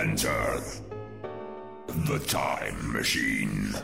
Re-enter the time machine.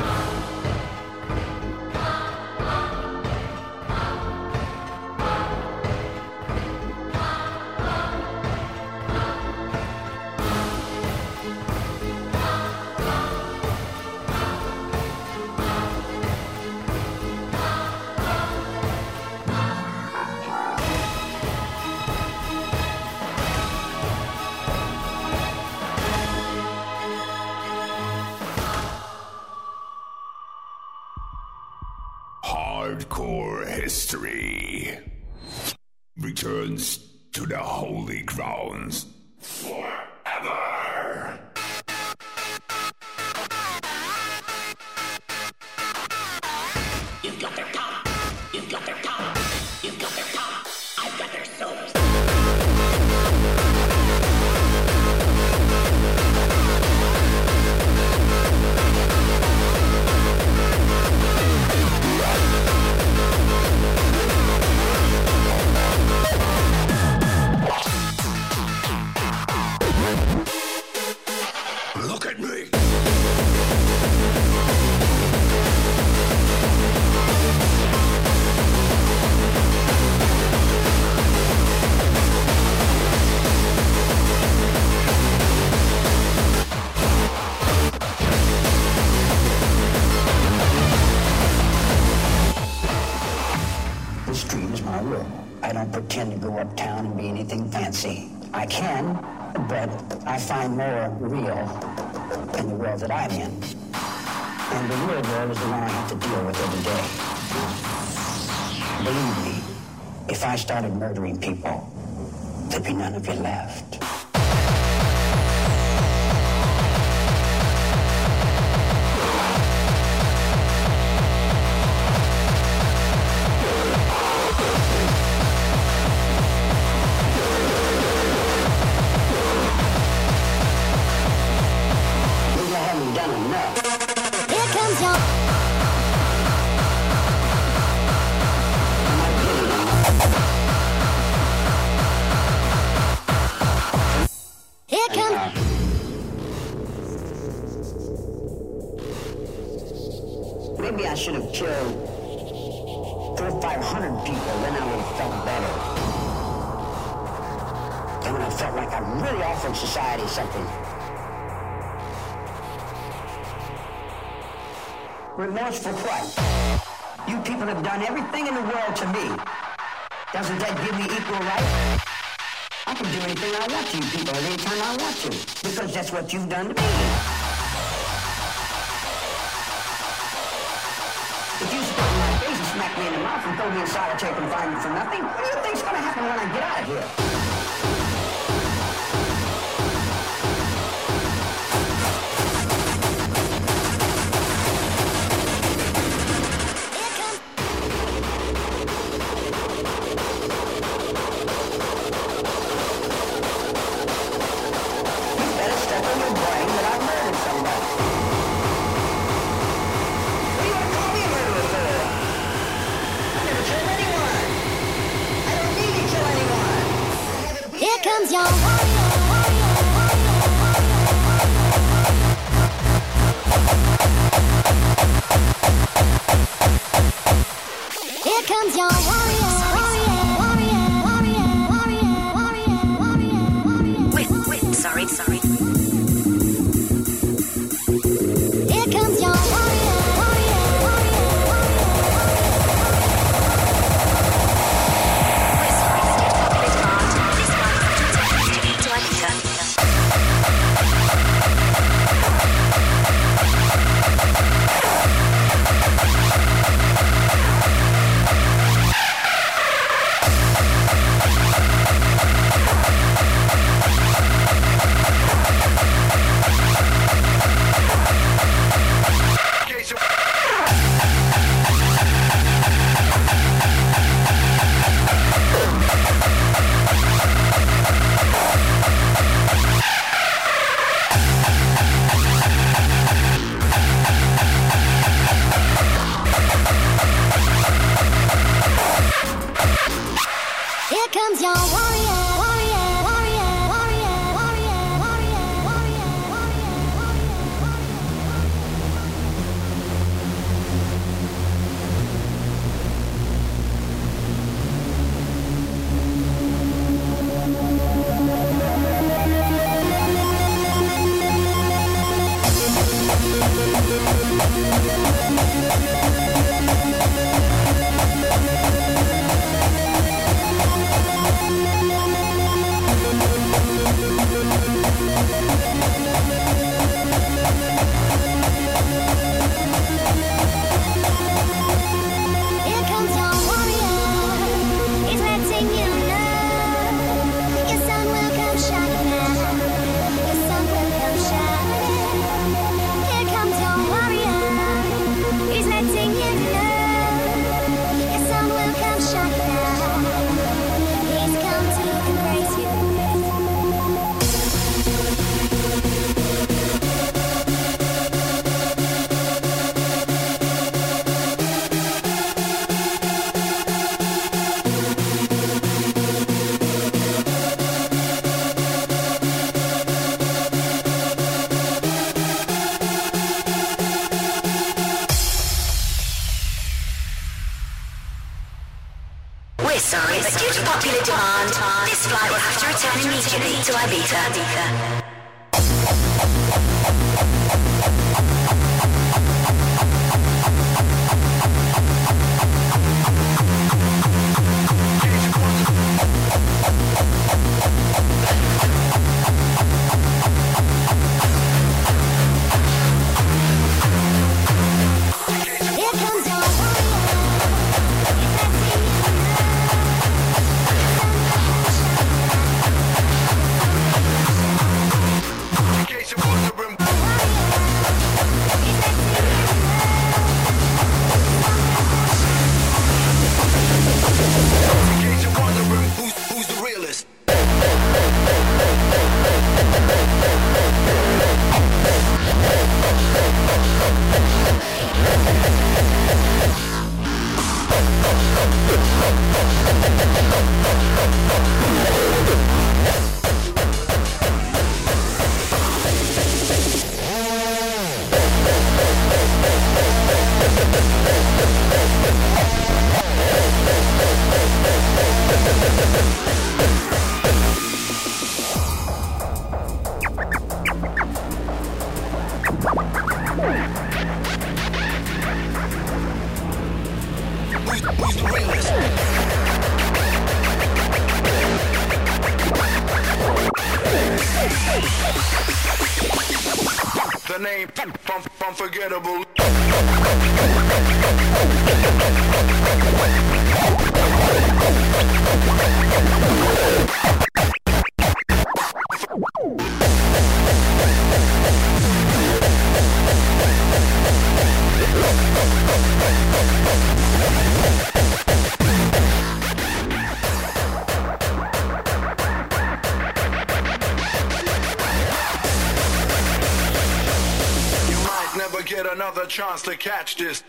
Anything fancy. I can, but I find more real in the world that I'm in. And the real world is the one I have to deal with every day. Believe me, if I started murdering people, there'd be none of you left. You people at time I want to. Because that's what you've done to me. If you spit in my face and smack me in the mouth and throw me in solitary confinement for nothing. What do you think's to happen when I get out of? Here your warrior. Ibiza. Unforgettable. Chance to catch this.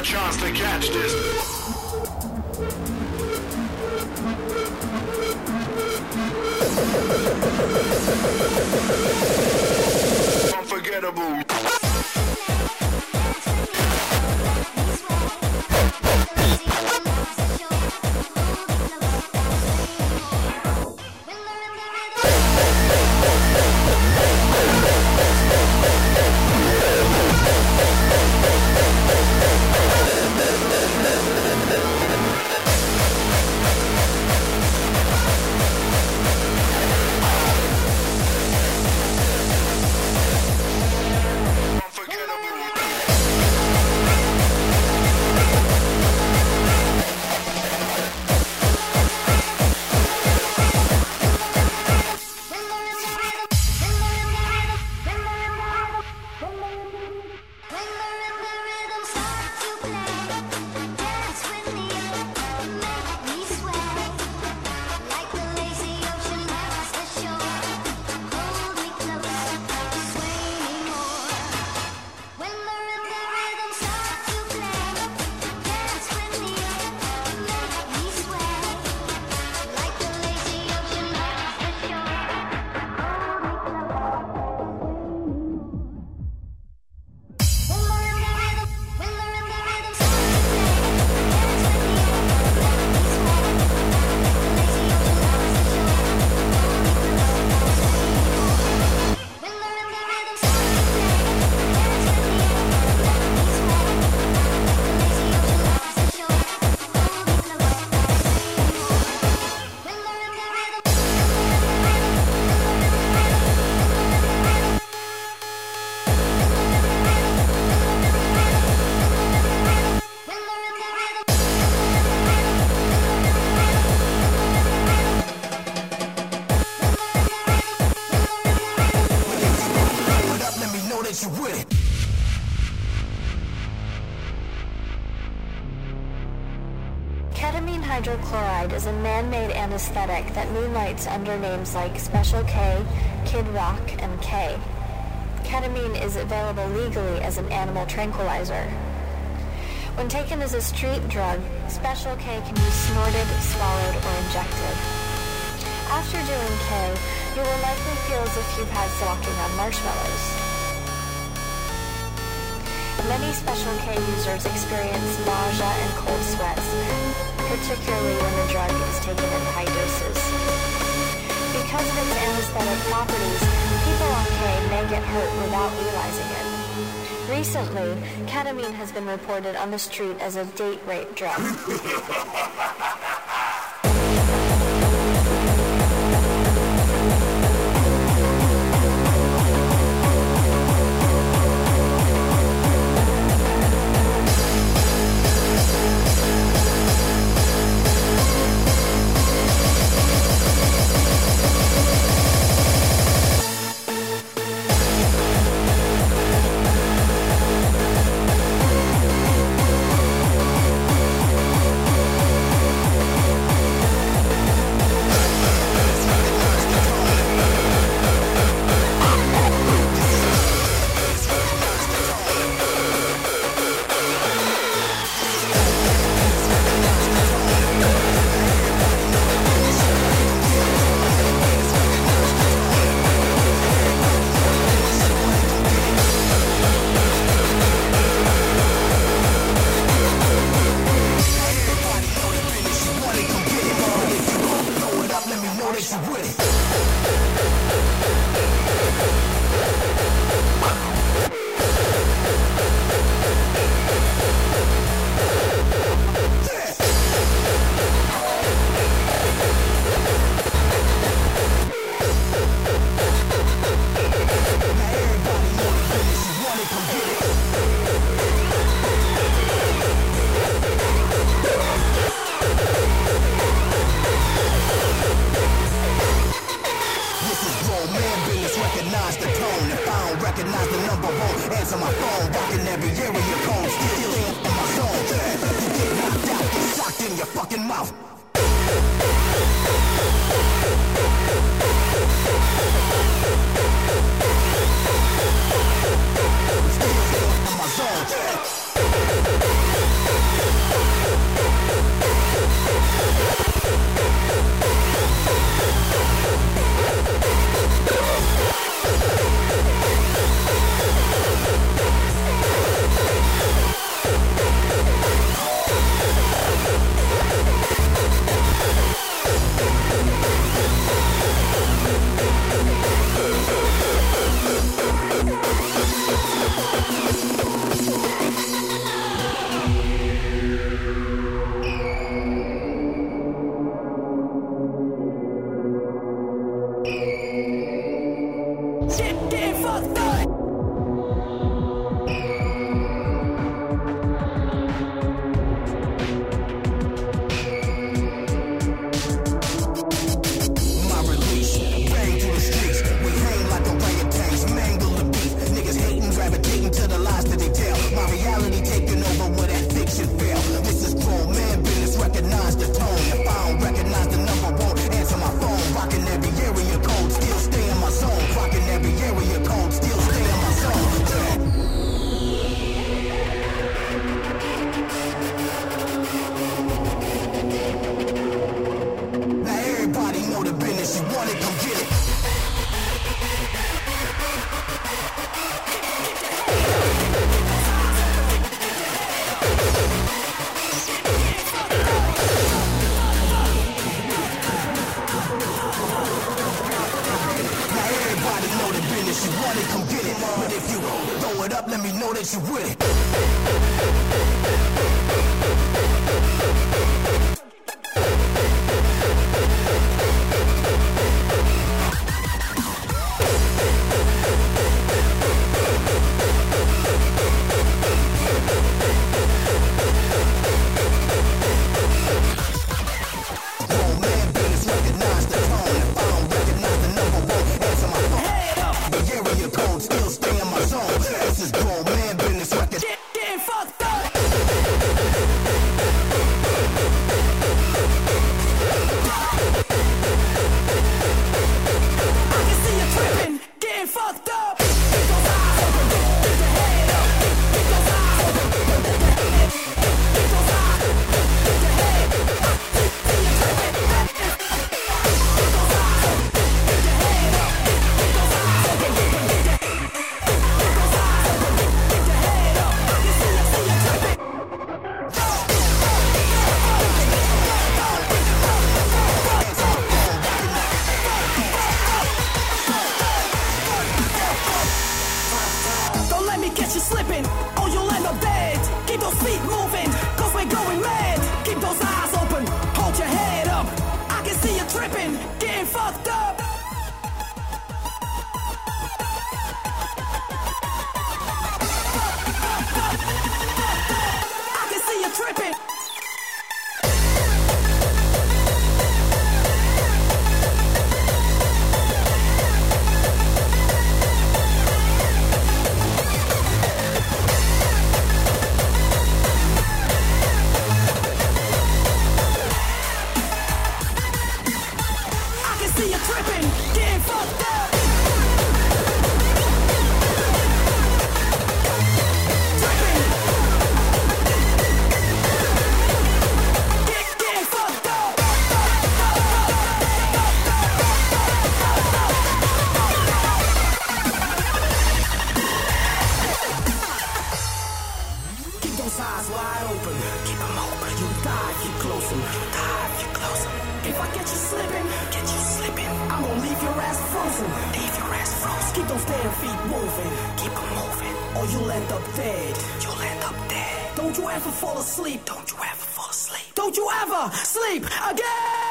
Another chance to catch this. Is a man-made anesthetic that moonlights under names like Special K, Kid Rock, and K. Ketamine is available legally as an animal tranquilizer. When taken as a street drug, Special K can be snorted, swallowed, or injected. After doing K, you will likely feel as if you've had walking on marshmallows. Many Special K users experience nausea and cold sweats, particularly when the drug is taken in high doses. Because of its anesthetic properties, people on K may get hurt without realizing it. Recently, ketamine has been reported on the street as a date rape drug. on my phone, walking every area code, stealing on my soul. You get knocked out, get socked in your fucking mouth. Don't you ever fall asleep. Don't you ever sleep again!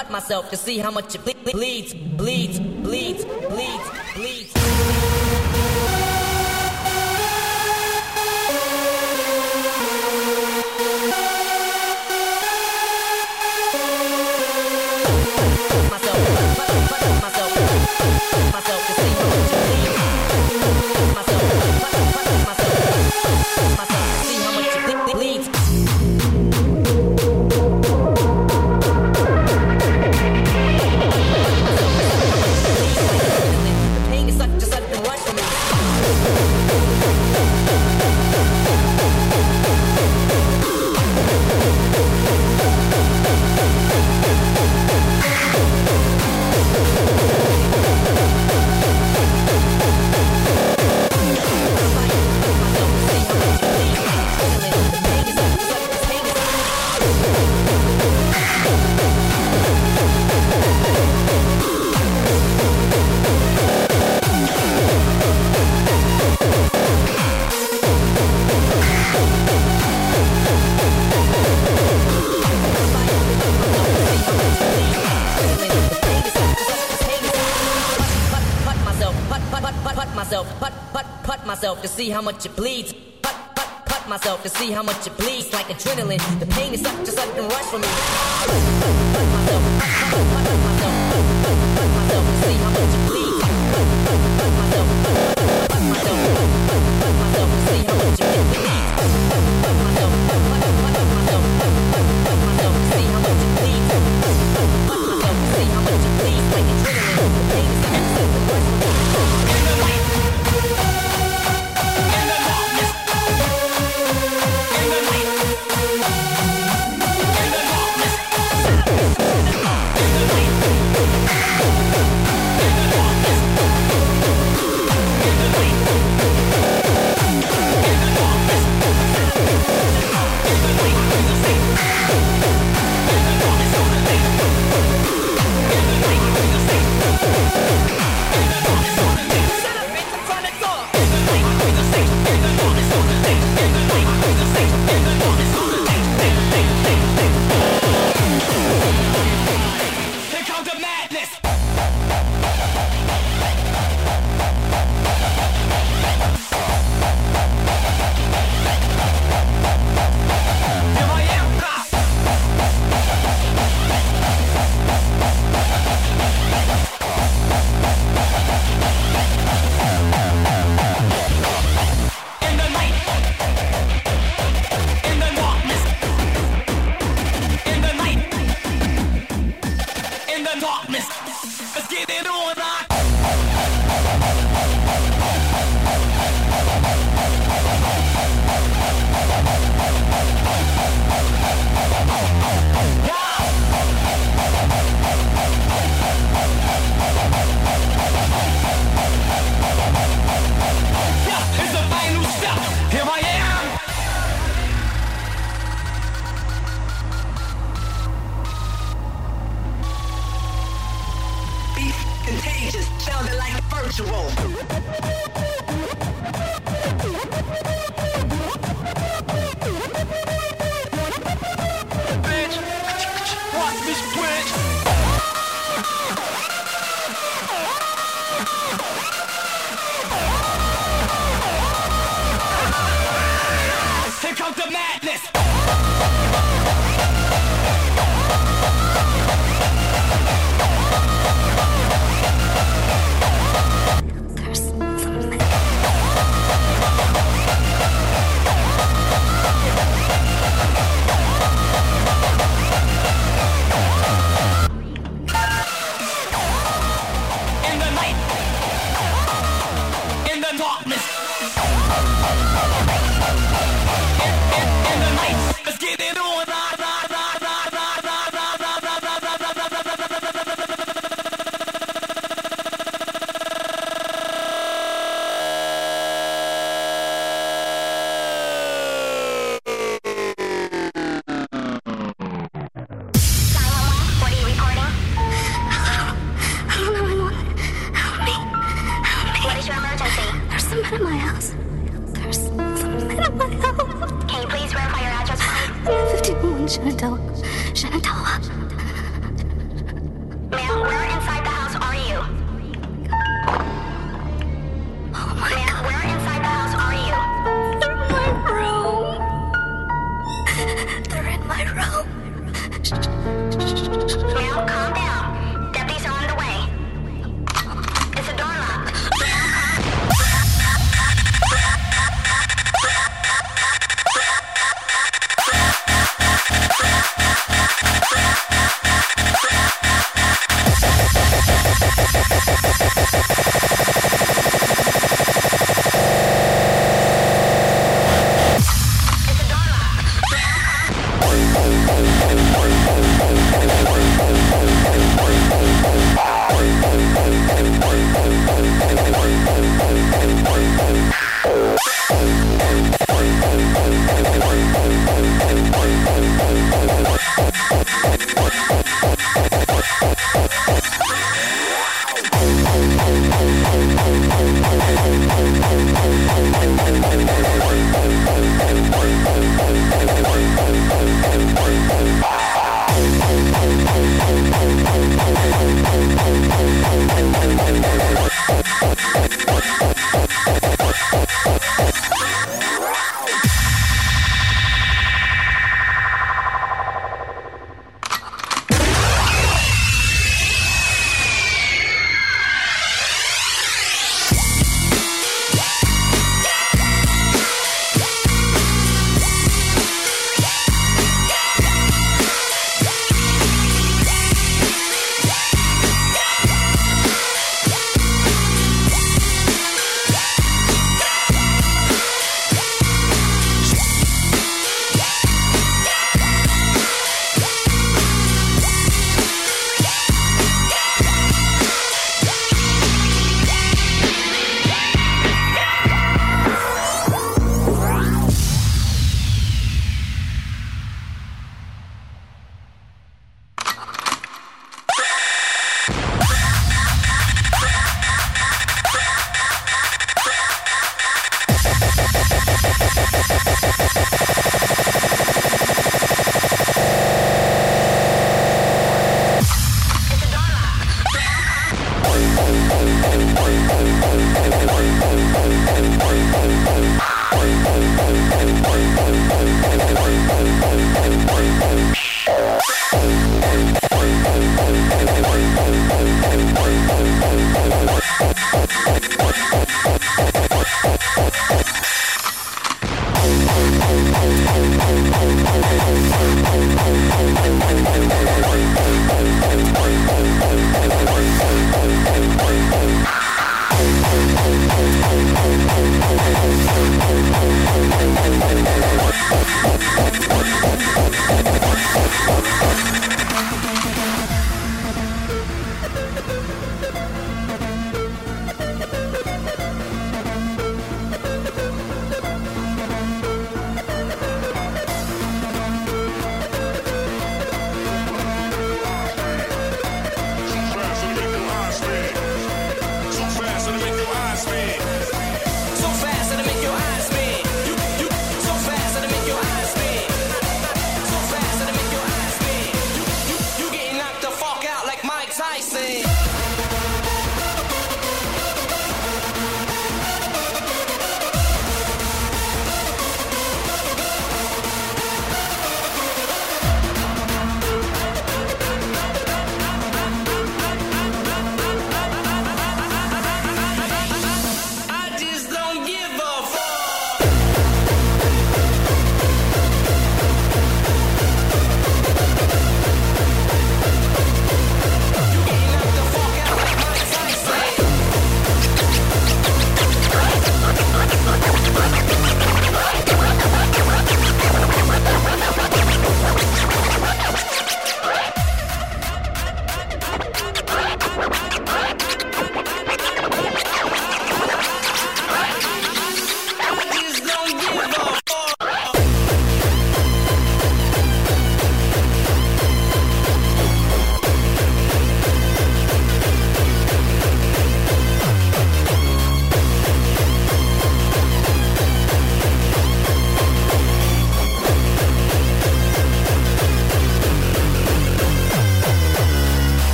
cut myself to see how much it ble- ble- bleeds, bleeds, bleeds, bleeds, bleeds. myself, myself, myself, myself. how much it bleeds. Cut, cut, cut myself to see how much it bleeds. Like adrenaline, the pain is such a sudden rush for me. Cut myself, cut, cut myself, cut myself to see how much it bleeds. Cut myself.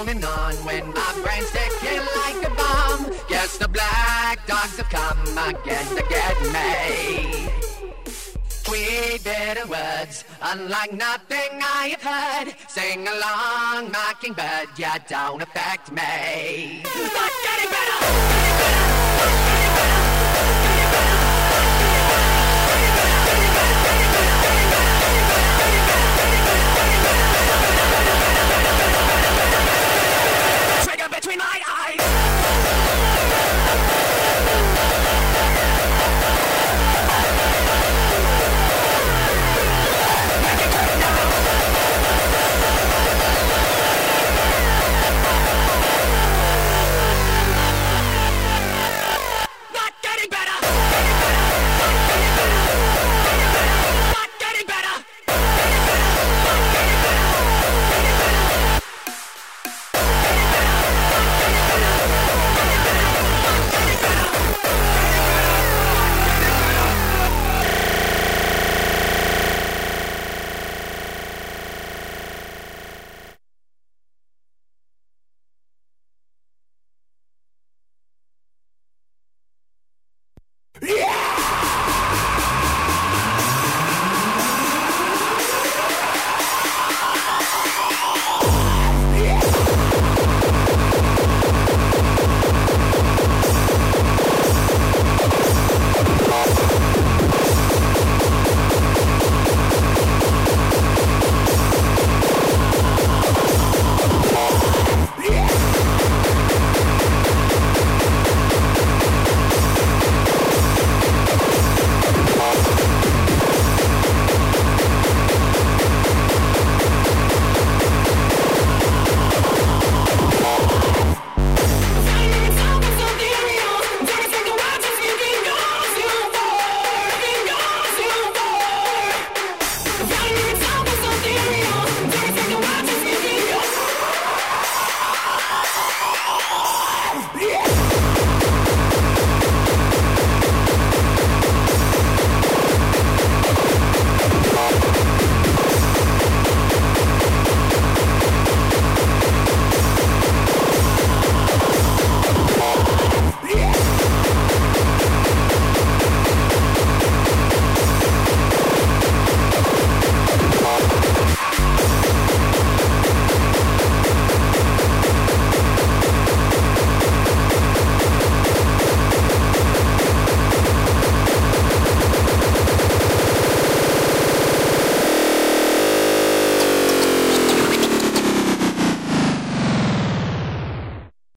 Holding on when my brain's ticking like a bomb. Yes, the black dogs have come again to get me. Sweet bitter words, unlike nothing I have heard. Sing along, mockingbird, you don't affect me. Not getting better. Getting better. tonight.